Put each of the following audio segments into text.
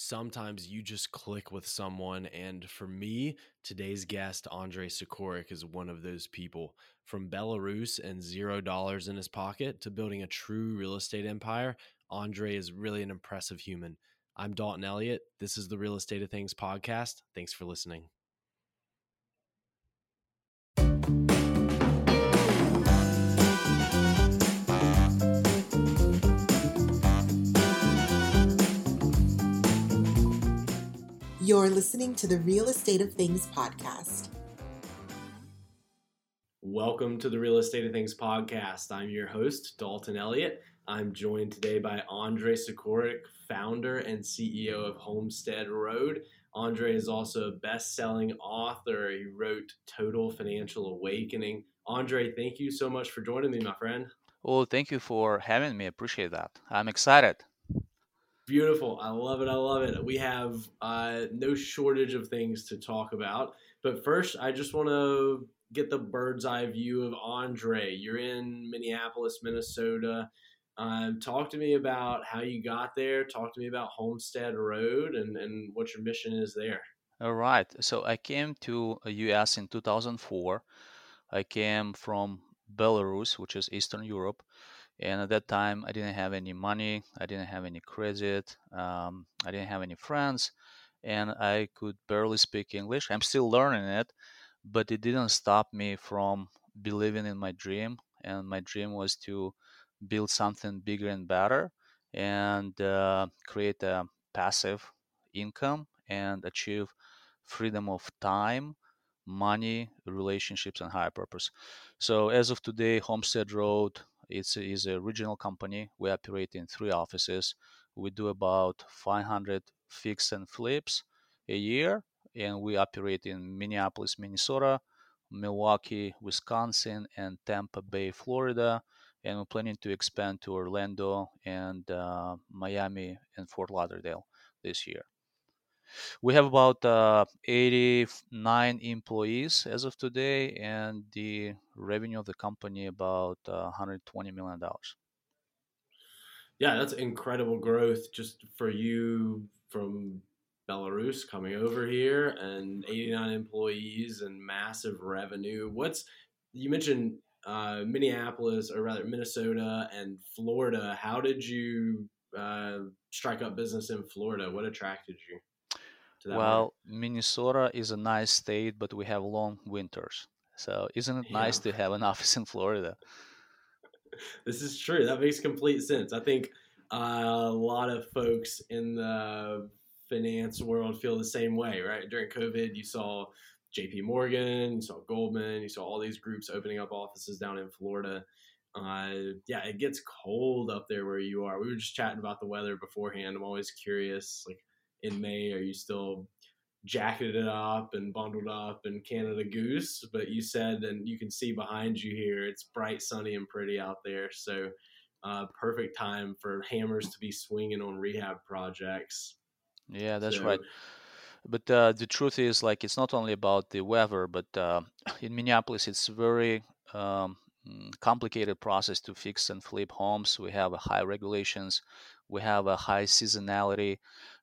sometimes you just click with someone. And for me, today's guest, Andre Sikorik, is one of those people. From Belarus and zero dollars in his pocket to building a true real estate empire, Andre is really an impressive human. I'm Dalton Elliott. This is the Real Estate of Things podcast. Thanks for listening. You're listening to the Real Estate of Things podcast. Welcome to the Real Estate of Things podcast. I'm your host, Dalton Elliott. I'm joined today by Andre Sikorik, founder and CEO of Homestead Road. Andre is also a best selling author. He wrote Total Financial Awakening. Andre, thank you so much for joining me, my friend. Well, thank you for having me. Appreciate that. I'm excited. Beautiful. I love it. I love it. We have uh, no shortage of things to talk about. But first, I just want to get the bird's eye view of Andre. You're in Minneapolis, Minnesota. Um, talk to me about how you got there. Talk to me about Homestead Road and, and what your mission is there. All right. So I came to US in 2004. I came from Belarus, which is Eastern Europe. And at that time, I didn't have any money, I didn't have any credit, um, I didn't have any friends, and I could barely speak English. I'm still learning it, but it didn't stop me from believing in my dream. And my dream was to build something bigger and better and uh, create a passive income and achieve freedom of time money relationships and higher purpose so as of today homestead road it's is a regional company. We operate in three offices. We do about 500 fix and flips a year, and we operate in Minneapolis, Minnesota, Milwaukee, Wisconsin, and Tampa Bay, Florida. And we're planning to expand to Orlando and uh, Miami and Fort Lauderdale this year. We have about uh, 89 employees as of today, and the revenue of the company about uh, 120 million dollars. Yeah, that's incredible growth just for you from Belarus coming over here and 89 employees and massive revenue. What's you mentioned uh, Minneapolis or rather Minnesota and Florida. How did you uh, strike up business in Florida? What attracted you? well, Minnesota is a nice state, but we have long winters. So isn't it yeah. nice to have an office in Florida? This is true. That makes complete sense. I think uh, a lot of folks in the finance world feel the same way, right? During COVID, you saw JP Morgan, you saw Goldman, you saw all these groups opening up offices down in Florida. Uh, yeah, it gets cold up there where you are. We were just chatting about the weather beforehand. I'm always curious, like in May? Are you still jacketed up and bundled up and Canada Goose? But you said, and you can see behind you here, it's bright, sunny, and pretty out there. So, uh, perfect time for hammers to be swinging on rehab projects. Yeah, that's so, right. But uh, the truth is, like, it's not only about the weather, but uh, in Minneapolis, it's very um, complicated process to fix and flip homes. We have high regulations we have a high seasonality.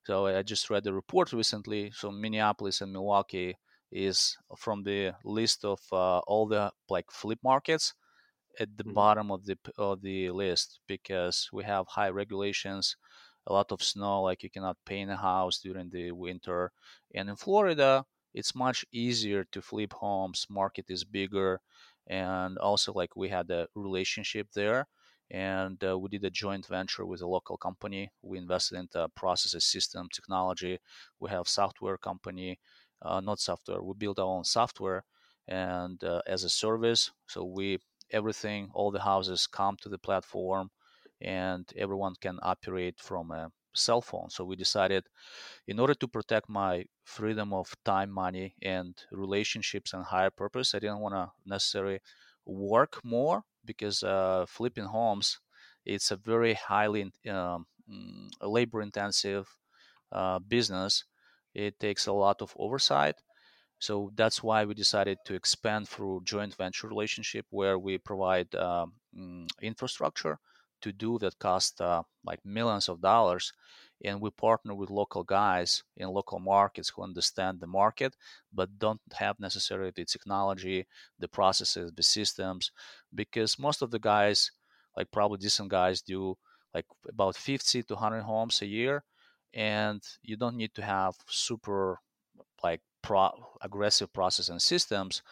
So I just read the report recently. So Minneapolis and Milwaukee is from the list of uh, all the like flip markets at the mm-hmm. bottom of the of the list because we have high regulations, a lot of snow. Like you cannot paint a house during the winter, and in Florida it's much easier to flip homes. Market is bigger, and also like we had a relationship there and uh, we did a joint venture with a local company. We invested into processes, system, technology. We have software company, uh, not software. We build our own software and uh, as a service. So we everything, all the houses come to the platform, and everyone can operate from a cell phone. So we decided, in order to protect my freedom of time, money, and relationships and higher purpose, I didn't want to necessarily work more because uh, flipping homes it's a very highly um, mm, labor intensive uh, business. It takes a lot of oversight. So that's why we decided to expand through joint venture relationship where we provide um, infrastructure to do that cost uh, like millions of dollars and we partner with local guys in local markets who understand the market but don't have necessarily the technology the processes the systems because most of the guys like probably decent guys do like about 50 to 100 homes a year and you don't need to have super like pro aggressive process and systems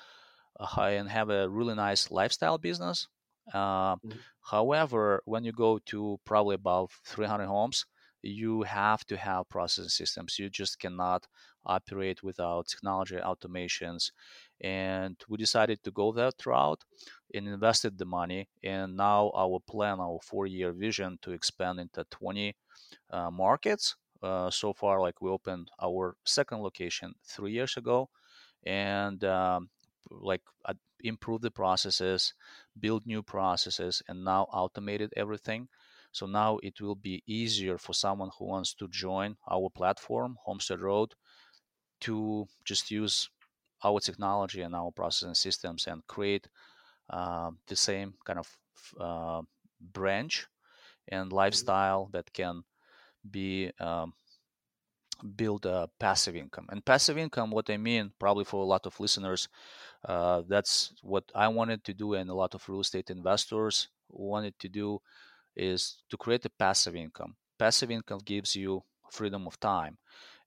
uh, and have a really nice lifestyle business uh, mm-hmm. however when you go to probably about 300 homes you have to have processing systems. You just cannot operate without technology automations. And we decided to go that route and invested the money. And now our plan, our four-year vision to expand into 20 uh, markets. Uh, so far, like we opened our second location three years ago, and um, like uh, improve the processes, build new processes, and now automated everything. So now it will be easier for someone who wants to join our platform, Homestead Road, to just use our technology and our processing systems and create uh, the same kind of uh, branch and mm-hmm. lifestyle that can be um, build a passive income. And passive income, what I mean, probably for a lot of listeners, uh, that's what I wanted to do, and a lot of real estate investors wanted to do is to create a passive income. Passive income gives you freedom of time.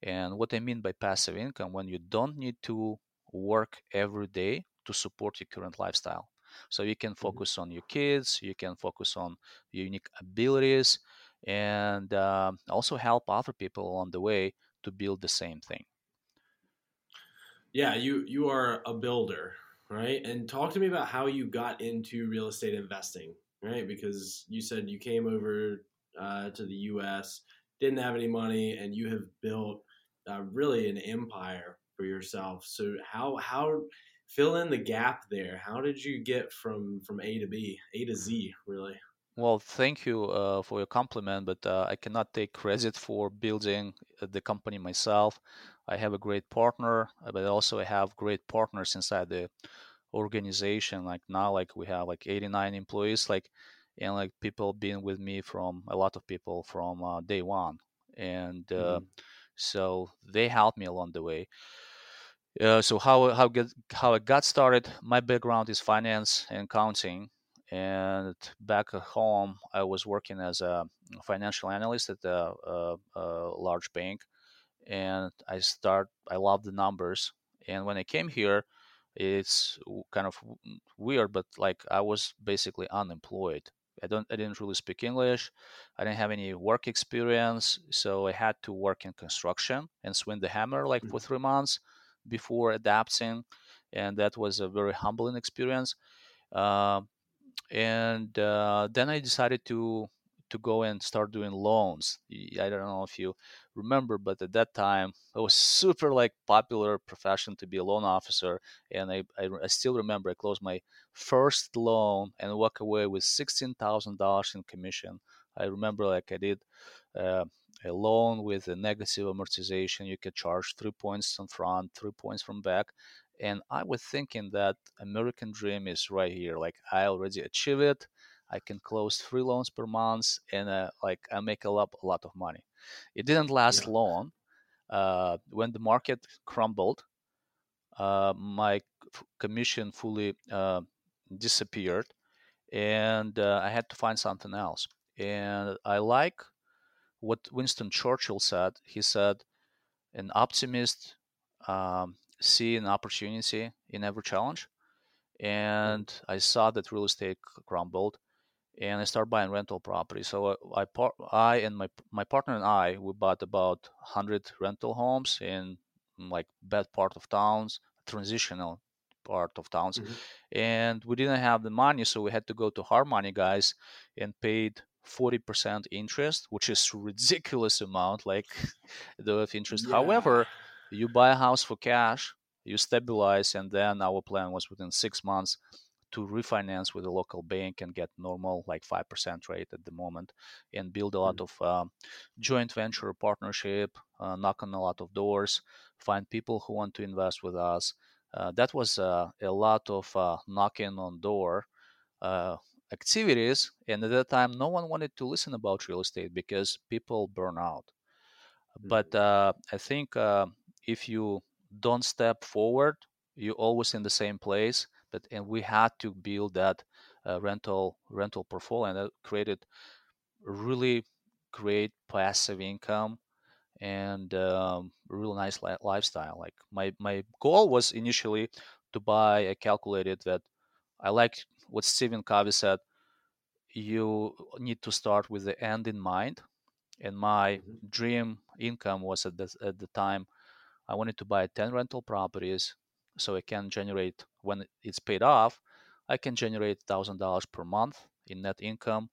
And what I mean by passive income, when you don't need to work every day to support your current lifestyle. So you can mm-hmm. focus on your kids, you can focus on your unique abilities, and uh, also help other people along the way to build the same thing. Yeah, you you are a builder, right? And talk to me about how you got into real estate investing right? Because you said you came over uh, to the U.S., didn't have any money, and you have built uh, really an empire for yourself. So how how fill in the gap there? How did you get from from A to B, A to Z, really? Well, thank you uh, for your compliment, but uh, I cannot take credit for building uh, the company myself. I have a great partner, uh, but also I have great partners inside the organization like now like we have like 89 employees like and like people being with me from a lot of people from uh, day one. And uh, mm-hmm. so they helped me along the way. Uh, so how how get how I got started my background is finance and accounting. And back at home I was working as a financial analyst at a, a, a large bank. And I start I love the numbers. And when I came here it's kind of weird but like i was basically unemployed. I don't i didn't really speak english. I didn't have any work experience so i had to work in construction and swing the hammer like for mm-hmm. three months before adapting and that was a very humbling experience. Uh, and uh, then i decided to to go and start doing loans. I don't know if you remember, but at that time it was super like popular profession to be a loan officer, and I, I, I still remember I closed my first loan and walk away with sixteen thousand dollars in commission. I remember like I did uh, a loan with a negative amortization. You could charge three points from front, three points from back. And I was thinking that American dream is right here. Like I already achieved it. I can close three loans per month, and uh, like I make a lot, a lot of money. It didn't last yeah. long. Uh, when the market crumbled, uh, my commission fully uh, disappeared, and uh, I had to find something else. And I like what Winston Churchill said. He said, "An optimist um, see an opportunity in every challenge." And I saw that real estate crumbled, and I start buying rental property. So I, I, I and my my partner and I we bought about hundred rental homes in like bad part of towns, transitional part of towns, mm-hmm. and we didn't have the money, so we had to go to hard money guys and paid. 40% interest which is ridiculous amount like the interest yeah. however you buy a house for cash you stabilize and then our plan was within six months to refinance with a local bank and get normal like 5% rate at the moment and build a lot mm-hmm. of uh, joint venture partnership uh, knock on a lot of doors find people who want to invest with us uh, that was uh, a lot of uh, knocking on door uh, activities and at that time no one wanted to listen about real estate because people burn out But uh, I think uh, if you don't step forward, you're always in the same place. But and we had to build that uh, rental rental portfolio, and that created really great passive income and um, real nice li- lifestyle. Like my my goal was initially to buy. I calculated that I like what Stephen Covey said. You need to start with the end in mind, and my mm-hmm. dream income was at the at the time I wanted to buy 10 rental properties so I can generate when it's paid off, I can generate thousand dollars per month in net income,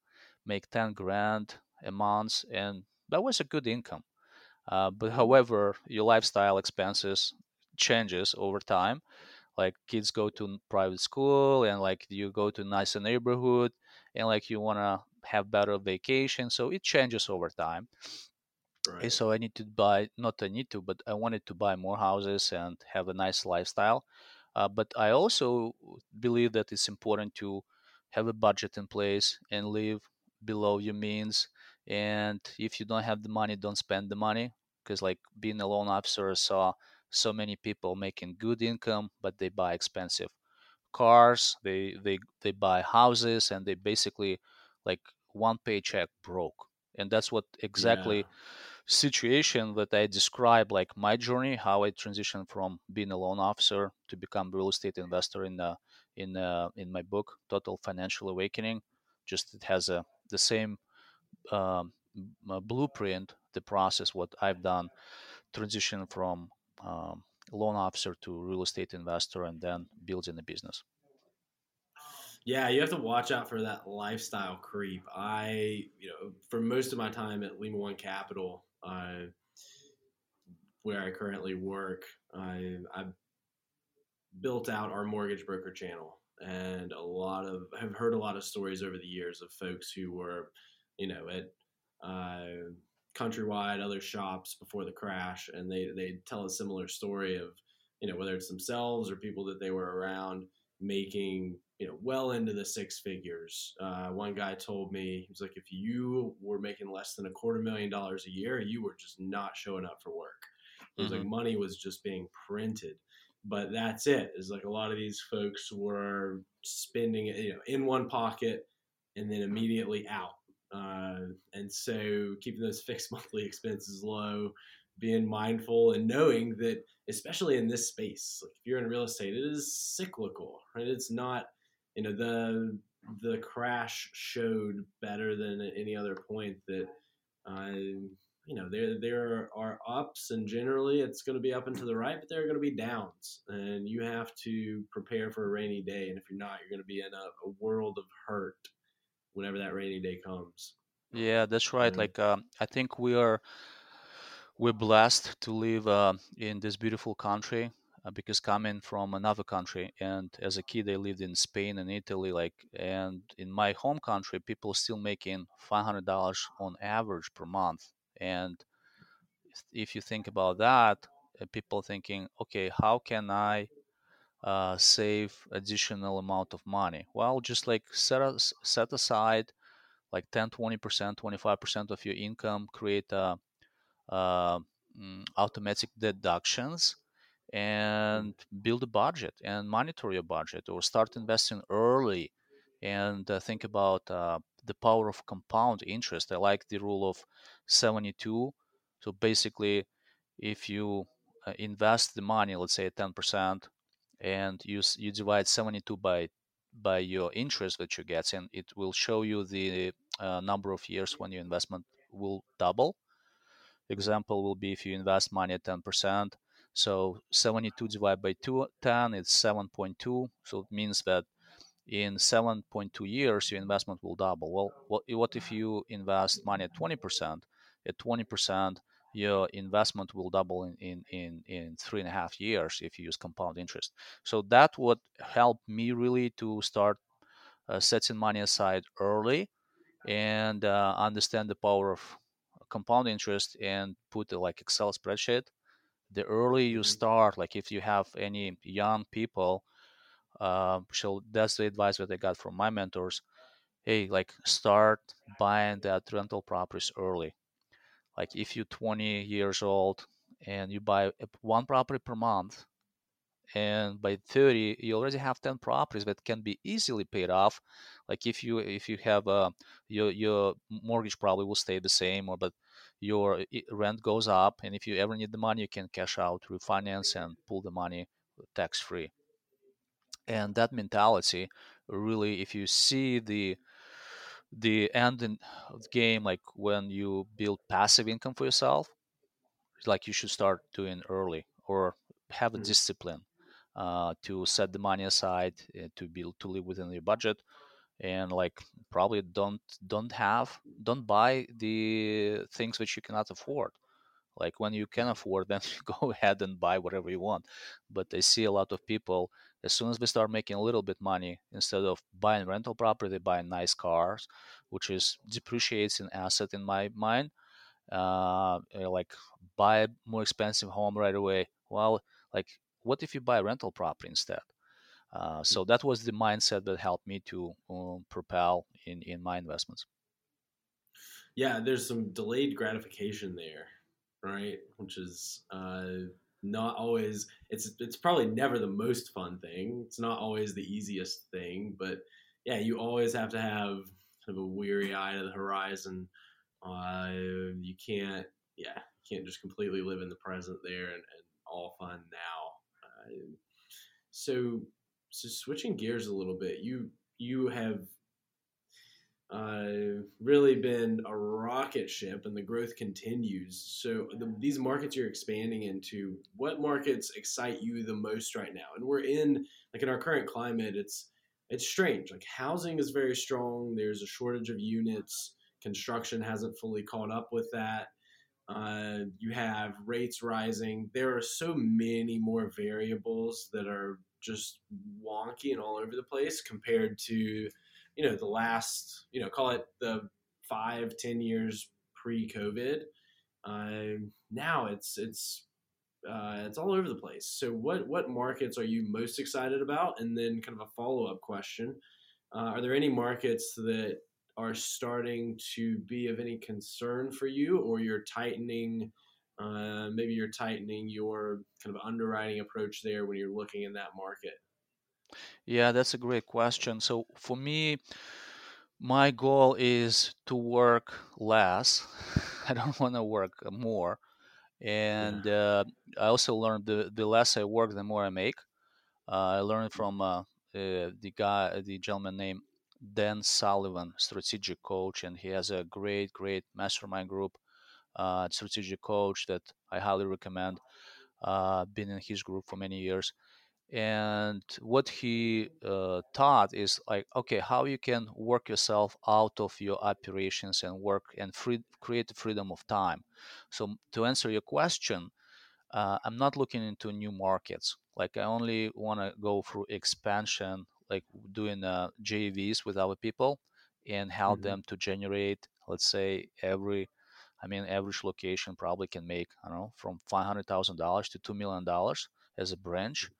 make 10 grand a month, and that was a good income. Uh, but mm-hmm. however, your lifestyle expenses changes over time. Like kids go to private school, and like you go to nicer neighborhood, and like you wanna have better vacation, so it changes over time. Right. So I need to buy, not I need to, but I wanted to buy more houses and have a nice lifestyle. Uh, but I also believe that it's important to have a budget in place and live below your means. And if you don't have the money, don't spend the money. Because like being a loan officer, I saw so many people making good income, but they buy expensive cars. They they they buy houses, and they basically like one paycheck broke. And that's what exactly. Yeah situation that I describe, like my journey, how I transitioned from being a loan officer to become real estate investor in the in uh, in my book, Total Financial Awakening. Just it has a the same um, blueprint, the process what I've done, transition from um, loan officer to real estate investor, and then building a business. Yeah, you have to watch out for that lifestyle creep. I, you know, for most of my time at Lima One Capital, uh, where I currently work, I, I built out our mortgage broker channel, and a lot of have heard a lot of stories over the years of folks who were, you know, at uh, countrywide other shops before the crash, and they they tell a similar story of, you know, whether it's themselves or people that they were around making you know well into the six figures. Uh, one guy told me he was like, if you were making less than a quarter million dollars a year, you were just not showing up for work. It was mm-hmm. like money was just being printed. But that's it. it. Is like a lot of these folks were spending it, you know, in one pocket and then immediately out. Uh, and so keeping those fixed monthly expenses low, being mindful and knowing that, especially in this space, like if you're in real estate, it is cyclical, right? It's not you know the the crash showed better than any other point that uh, you know there there are ups and generally it's going to be up and to the right but there are going to be downs. And you have to prepare for a rainy day and if you're not you're going to be in a, a world of hurt whenever that rainy day comes. Yeah that's right like um, i think we are we're blessed to live uh, in this beautiful country because coming from another country and as a kid i lived in spain and italy like and in my home country people still making $500 on average per month. And if you think about that uh, people thinking okay how can i uh, save additional amount of money? Well just like set, set aside like 10 20% 25% of your income create a, a mm, automatic deductions and build a budget and monitor your budget or start investing early and uh, think about uh, the power of compound interest. I like the rule of 72. So basically, if you uh, invest the money, let's say 10%, and you, you divide 72 by by your interest that you get, and it will show you the uh, number of years when your investment will double. Example will be if you invest money at 10%, so 72 divided by 2, 10 is 7.2. So it means that in 7.2 years, your investment will double. Well, what, if you invest money at 20%? At 20%, your investment will double in, in, in, in three and a half years if you use compound interest. So that would help me really to start uh, setting money aside early and uh, understand the power of compound interest and put a like Excel spreadsheet the earlier you mm-hmm. start like if you have any young people uh, so that's the advice that i got from my mentors. Hey like start buying that rental properties early. Like if you're 20 years old and you buy one property per month and by 30 you already have 10 properties that can be easily paid off. Like if you if you have a uh, your your mortgage probably will stay the same or but your rent goes up and if you ever need the money you can cash out refinance and pull the money tax free and that mentality really if you see the the end of the game like when you build passive income for yourself like you should start doing early or have a mm-hmm. discipline uh, to set the money aside uh, to be to live within your budget and like probably don't don't have don't buy the things which you cannot afford. Like when you can afford then you go ahead and buy whatever you want. But i see a lot of people as soon as they start making a little bit money instead of buying rental property they buy nice cars which is depreciates an asset in my mind. Uh, like buy a more expensive home right away. Well like what if you buy rental property instead uh, so mm. that was the mindset that helped me to um, propel in in my investments. Yeah there's some delayed gratification there right? Which is uh, not always it's it's probably never the most fun thing. It's not always the easiest thing but yeah you always have to have kind of a weary eye to the horizon. Uh, you can't yeah can't just completely live in the present there and, and all fun now. Uh, so so switching gears a little bit you you have uh, really been a rocket ship and the growth continues. So the, these markets you're expanding into, what markets excite you the most right now? And we're in like in our current climate, it's it's strange. Like housing is very strong. There's a shortage of units. Construction hasn't fully caught up with that. Uh, you have rates rising. There are so many more variables that are just wonky and all over the place compared to you know the last you know call it the five ten years pre-COVID. Um, now it's it's uh, it's all over the place. So what what markets are you most excited about? And then kind of a follow up question: uh, Are there any markets that are starting to be of any concern for you, or you're tightening? Uh, maybe you're tightening your kind of underwriting approach there when you're looking in that market. Yeah, that's a great question. So for me, my goal is to work less. I don't want to work more. And uh, I also learned the, the less I work, the more I make. Uh, I learned from uh, uh, the guy, the gentleman named Dan Sullivan, strategic coach, and he has a great, great mastermind group, uh, strategic coach that I highly recommend. Uh, been in his group for many years and what he uh, taught is like okay how you can work yourself out of your operations and work and free, create freedom of time so to answer your question uh, i'm not looking into new markets like i only want to go through expansion like doing uh, jvs with other people and help mm-hmm. them to generate let's say every i mean average location probably can make i don't know from $500000 to $2 million as a branch.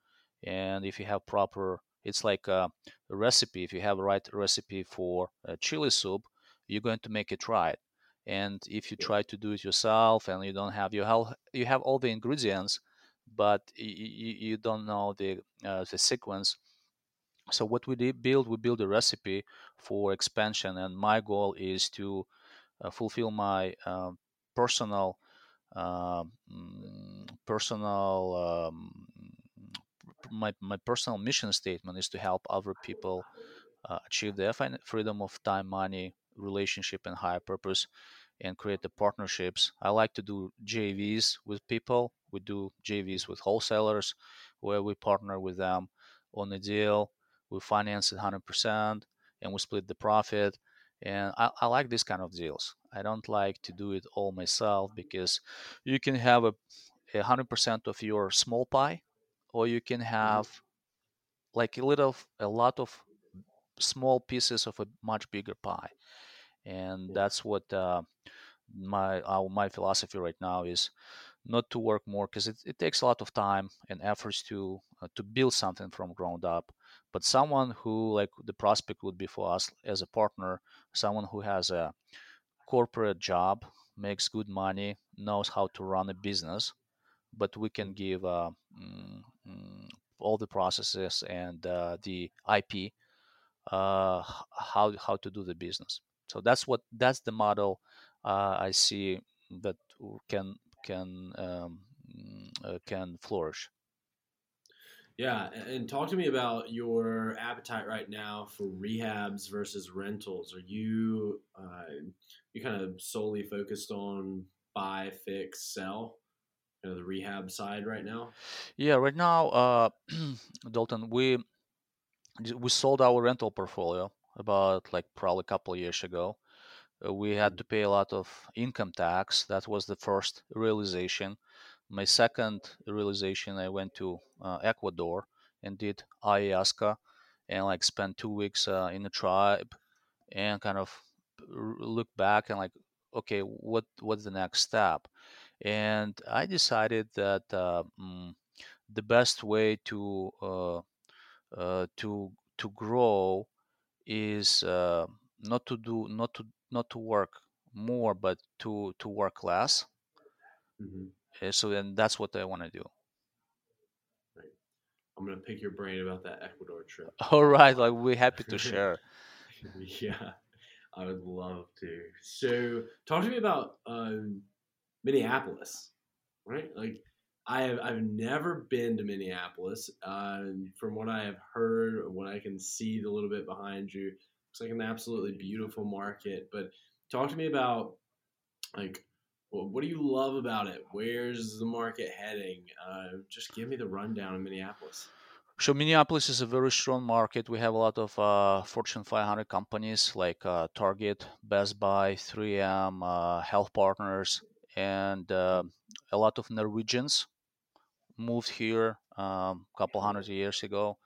And if you have proper it's like a, recipe. If you have a right recipe for a chili soup you're going to make it right. And if you try to do it yourself and you don't have your health you have all the ingredients but you, you don't know the uh, the sequence. So what we did build we build a recipe for expansion and my goal is to fulfill my uh, personal uh, personal um, my, my personal mission statement is to help other people uh, achieve their freedom of time, money, relationship, and higher purpose, and create the partnerships. I like to do JVs with people. We do JVs with wholesalers, where we partner with them on a deal. We finance it 100%, and we split the profit. And I, I like this kind of deals. I don't like to do it all myself because you can have a 100% of your small pie or you can mm-hmm. have like a little a lot of small pieces of a much bigger pie and that's what uh, my my philosophy right now is not to work more because it, it takes a lot of time and efforts to uh, to build something from ground up but someone who like the prospect would be for us as a partner someone who has a corporate job makes good money, knows how to run a business, but we can give uh, mm, mm, all the processes and uh, the IP uh, how how to do the business. So that's what that's the model uh, I see that can can um, uh, can flourish. Yeah, and talk to me about your appetite right now for rehabs versus rentals. Are you uh, you kind of solely focused on buy, fix, sell, kind of the rehab side right now? Yeah, right now, uh, Dalton, we we sold our rental portfolio about like probably a couple of years ago. Uh, we had mm. to pay a lot of income tax. That was the first realization my second realization, I went to uh, Ecuador and did ayahuasca and like spent two weeks uh, in the tribe and kind of look back and like, okay, what what's the next step? And I decided that uh, mm, the best way to uh, uh, to to grow is uh, not to do not to not to work more, but to to work less. Mm-hmm. Uh, so then that's what I want to do. Right. I'm gonna pick your brain about that Ecuador trip. All right, like we're happy to share. yeah, I would love to. So, talk to me about um, Minneapolis, right? Like, I have I've never been to Minneapolis. Um, from what I have heard, what I can see, the little bit behind you, looks like an absolutely beautiful market. But talk to me about like well, what do you love about it? Where's the market heading? Uh, just give me the rundown in Minneapolis. So Minneapolis is a very strong market. We have a lot of uh, Fortune 500 companies like uh, Target, Best Buy, 3M, uh, Health Partners, and uh, a lot of Norwegians moved here a um, couple hundred years ago,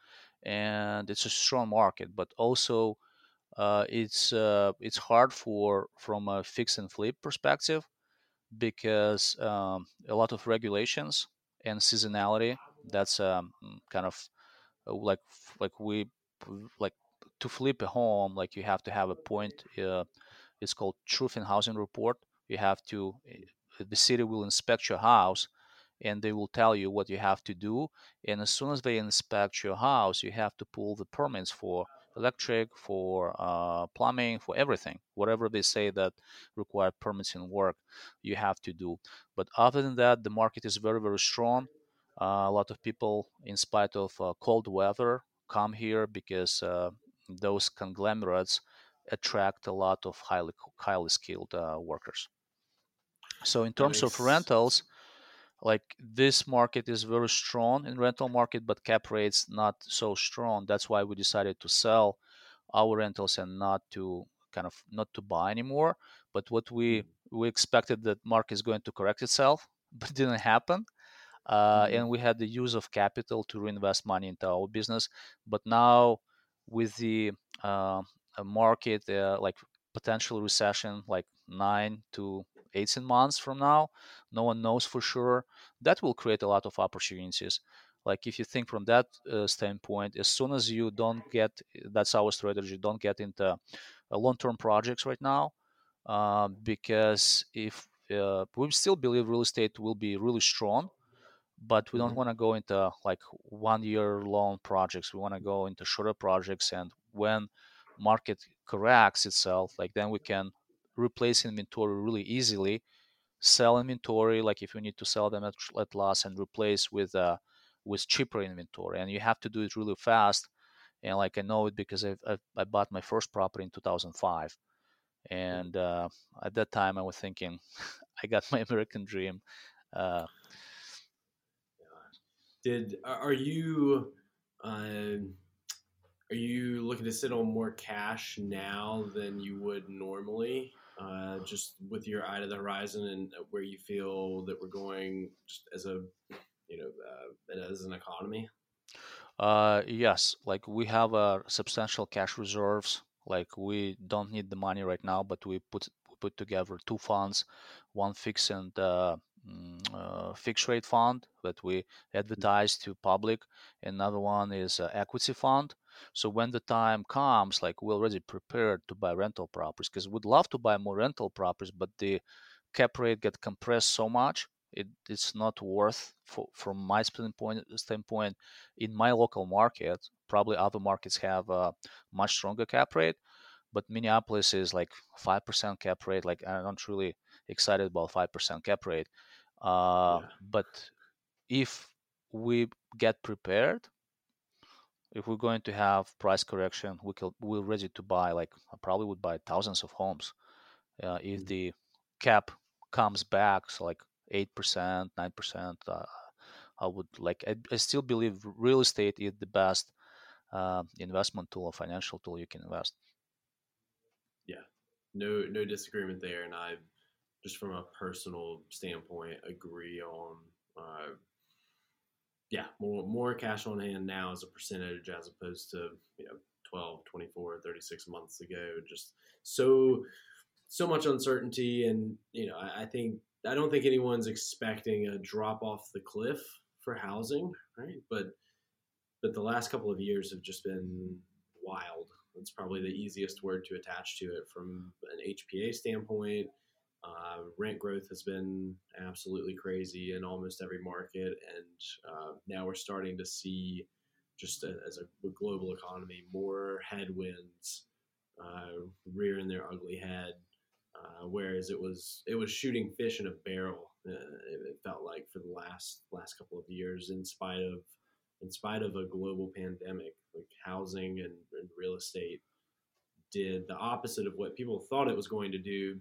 and it's a strong market. But also, uh, it's it's hard for from a fix and flip perspective because um, a lot of regulations and seasonality. That's um, kind of uh, like like we like to flip a home. Like you have to have a point. Uh, it's called truth in housing report. You have to uh, the city will inspect your house and they will tell you what you have to do and as soon as they inspect your house you have to pull the permits for electric, for uh, plumbing, for everything. Whatever they say that require permits and work, you have to do. But other than that, the market is very, very strong. Uh, a lot of people, in spite of uh, cold weather, come here because uh, those conglomerates attract a lot of highly highly skilled uh, workers. So in terms nice. of rentals, like this market is very strong in rental market but cap rates not so strong that's why we decided to sell our rentals and not to kind of not to buy anymore but what we mm-hmm. we expected that market is going to correct itself but it didn't happen uh, mm-hmm. and we had the use of capital to reinvest money into our business but now with the uh, market uh, like potential recession like 9 to 18 months from now no one knows for sure that will create a lot of opportunities like if you think from that uh, standpoint as soon as you don't get that's our strategy don't get into uh, long-term projects right now uh, because if uh, we still believe real estate will be really strong but we don't mm-hmm. want to go into like one year long projects we want to go into shorter projects and when market corrects itself like then we can replace inventory really easily. Sell inventory like if you need to sell them at, at loss and replace with uh with cheaper inventory and you have to do it really fast. And like i know it because i i, I bought my first property in 2005 and uh, at that time i was thinking i got my american dream uh, did are you uh, are you looking to sit on more cash now than you would normally uh, just with your eye to the horizon and where you feel that we're going just as a you know uh, as an economy? Uh yes. Like we have uh, substantial cash reserves. Like we don't need the money right now but we put we put together two funds one fixed and uh, mm, uh, fixed rate fund that we advertise to public. Another one is equity fund so when the time comes, like we're already prepared to buy rental properties because we'd love to buy more rental properties, but the cap rate get compressed so much it, it's not worth for, from my standpoint standpoint in my local market probably other markets have a much stronger cap rate but minneapolis is like 5% cap rate like i'm not really excited about 5% cap rate uh, yeah. but if we get prepared if we're going to have price correction we can, we're ready to buy like i probably would buy thousands of homes. Uh, if mm-hmm. the cap comes back so like 8% 9% uh, i would like I, I, still believe real estate is the best uh, investment tool or financial tool you can invest. Yeah. No no disagreement there and i just from a personal standpoint agree on uh, yeah more more cash on hand now as a percentage as opposed to you know 12 24 36 months ago just so so much uncertainty and you know I, I think I don't think anyone's expecting a drop off the cliff for housing, right? But but the last couple of years have just been wild. It's probably the easiest word to attach to it from an HPA standpoint. Uh, rent growth has been absolutely crazy in almost every market, and uh, now we're starting to see, just a, as a global economy, more headwinds uh, rearing their ugly head uh, whereas it was it was shooting fish in a barrel. Uh, it, felt like for the last last couple of years, in spite of in spite of a global pandemic, like housing and, and real estate did the opposite of what people thought it was going to do.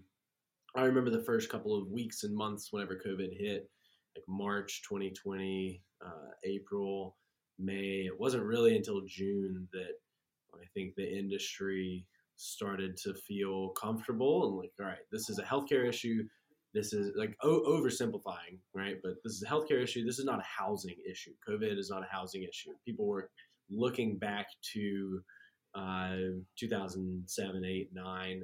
I remember the first couple of weeks and months whenever COVID hit, like March 2020, uh, April, May. It wasn't really until June that I think the industry started to feel comfortable and like, all right, this is a healthcare issue. This is like o- oversimplifying, right? But this is a healthcare issue. This is not a housing issue. COVID is not a housing issue. People were looking back to uh, 2007, 8, 9,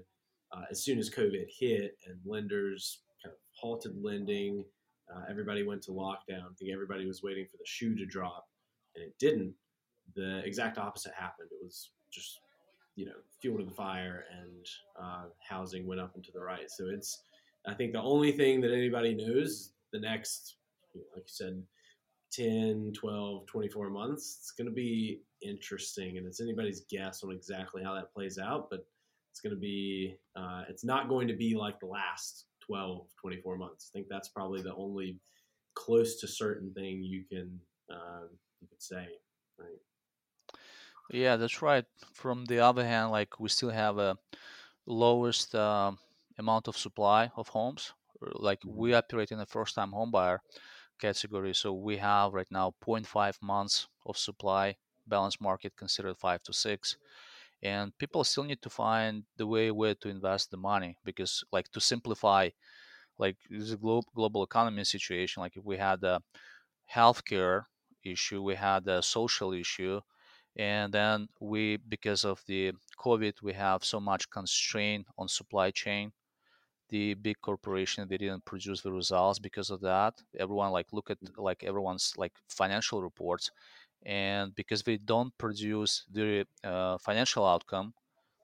uh, as soon as COVID hit and lenders kind of halted lending. Uh, everybody went to lockdown. I think everybody was waiting for the shoe to drop, and it didn't. The exact opposite happened. It was just you know fuel to the fire and uh, housing went up and to the right. So it's I think the only thing that anybody knows the next you know, like you said 10, 12, 24 months it's going to be interesting and it's anybody's guess on exactly how that plays out but it's going to be uh, it's not going to be like the last 12 24 months i think that's probably the only close to certain thing you can uh, you could say right yeah, that's right. From the other hand, like we still have a lowest um, amount of supply of homes. Like we mm-hmm. operate in the first-time homebuyer category, so we have right now 0.5 months of supply. Balance market considered five to six, and people still need to find the way where to invest the money because, like, to simplify, like this is a global global economy situation. Like if we had a healthcare issue, we had a social issue and then we because of the covid we have so much constraint on supply chain the big corporation they didn't produce the results because of that everyone like look at mm. like everyone's like financial reports and because they don't produce the uh, financial outcome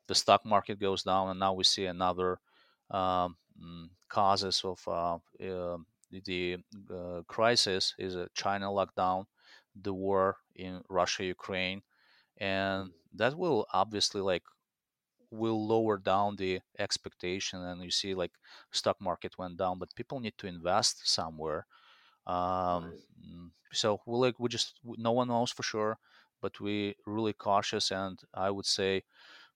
the stock market goes down and now we see another um, mm, causes of uh, uh, the uh, crisis is a china lockdown the war in russia ukraine and that will obviously like will lower down the expectation and you see like stock market went down but people need to invest somewhere um, mm, so we like we just no one knows for sure but we really cautious and i would say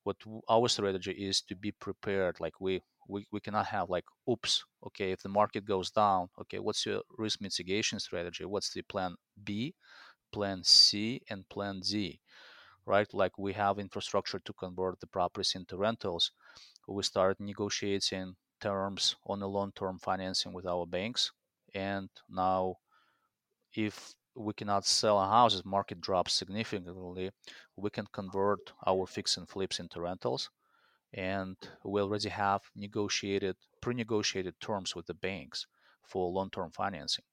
what our strategy is to be prepared like we we, we cannot have like oops okay if the market goes down okay what's your risk mitigation strategy what's the plan b plan c and plan d right? Like we have infrastructure to convert the properties into rentals. We start negotiating terms on a long-term financing with our banks, and now if we cannot sell a house, the market drops significantly, we can convert our fix and flips into rentals. And we already have negotiated, pre-negotiated terms with the banks for long-term financing.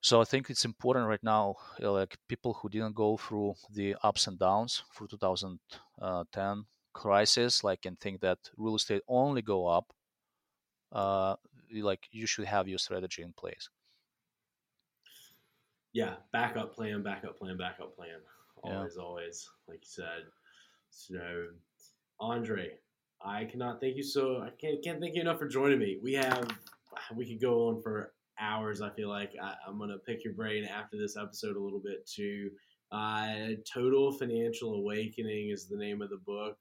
So I think it's important right now, uh, like people who didn't go through the ups and downs through 2010 crisis, like and think that real estate only go up. Uh, like you should have your strategy in place. Yeah, backup plan, backup plan, backup plan. Always, yeah. always, like you said. So, Andre, I cannot thank you so. I can't can't thank you enough for joining me. We have we could go on for hours. I feel like I, am gonna pick your brain after this episode a little bit too. Uh, Total Financial Awakening is the name of the book.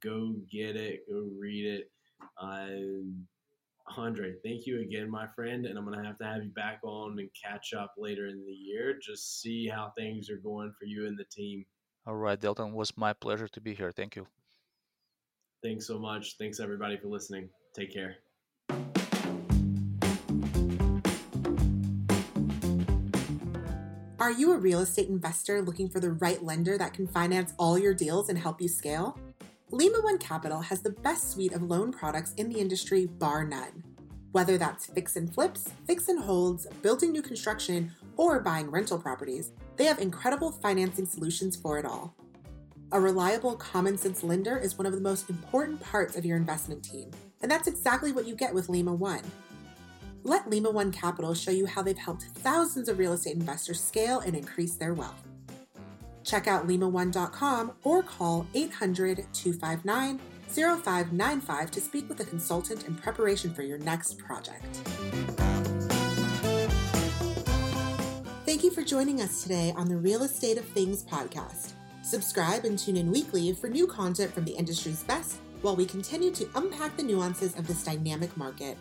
Go get it. Go read it. Uh, Andre, thank you again, my friend, and I'm gonna have to have you back on and catch up later in the year. Just see how things are going for you and the team. All right, Delton, it was my pleasure to be here. Thank you. Thanks so much. Thanks everybody for listening. Take care. Are you a real estate investor looking for the right lender that can finance all your deals and help you scale? Lima One Capital has the best suite of loan products in the industry, bar none. Whether that's fix and flips, fix and holds, building new construction, or buying rental properties, they have incredible financing solutions for it all. A reliable, common sense lender is one of the most important parts of your investment team, and that's exactly what you get with Lima One. Let Lima One Capital show you how they've helped thousands of real estate investors scale and increase their wealth. Check out limaone.com or call 800 259 0595 to speak with a consultant in preparation for your next project. Thank you for joining us today on the Real Estate of Things podcast. Subscribe and tune in weekly for new content from the industry's best while we continue to unpack the nuances of this dynamic market.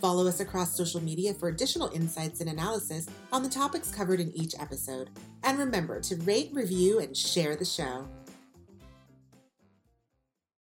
Follow us across social media for additional insights and analysis on the topics covered in each episode. And remember to rate, review, and share the show.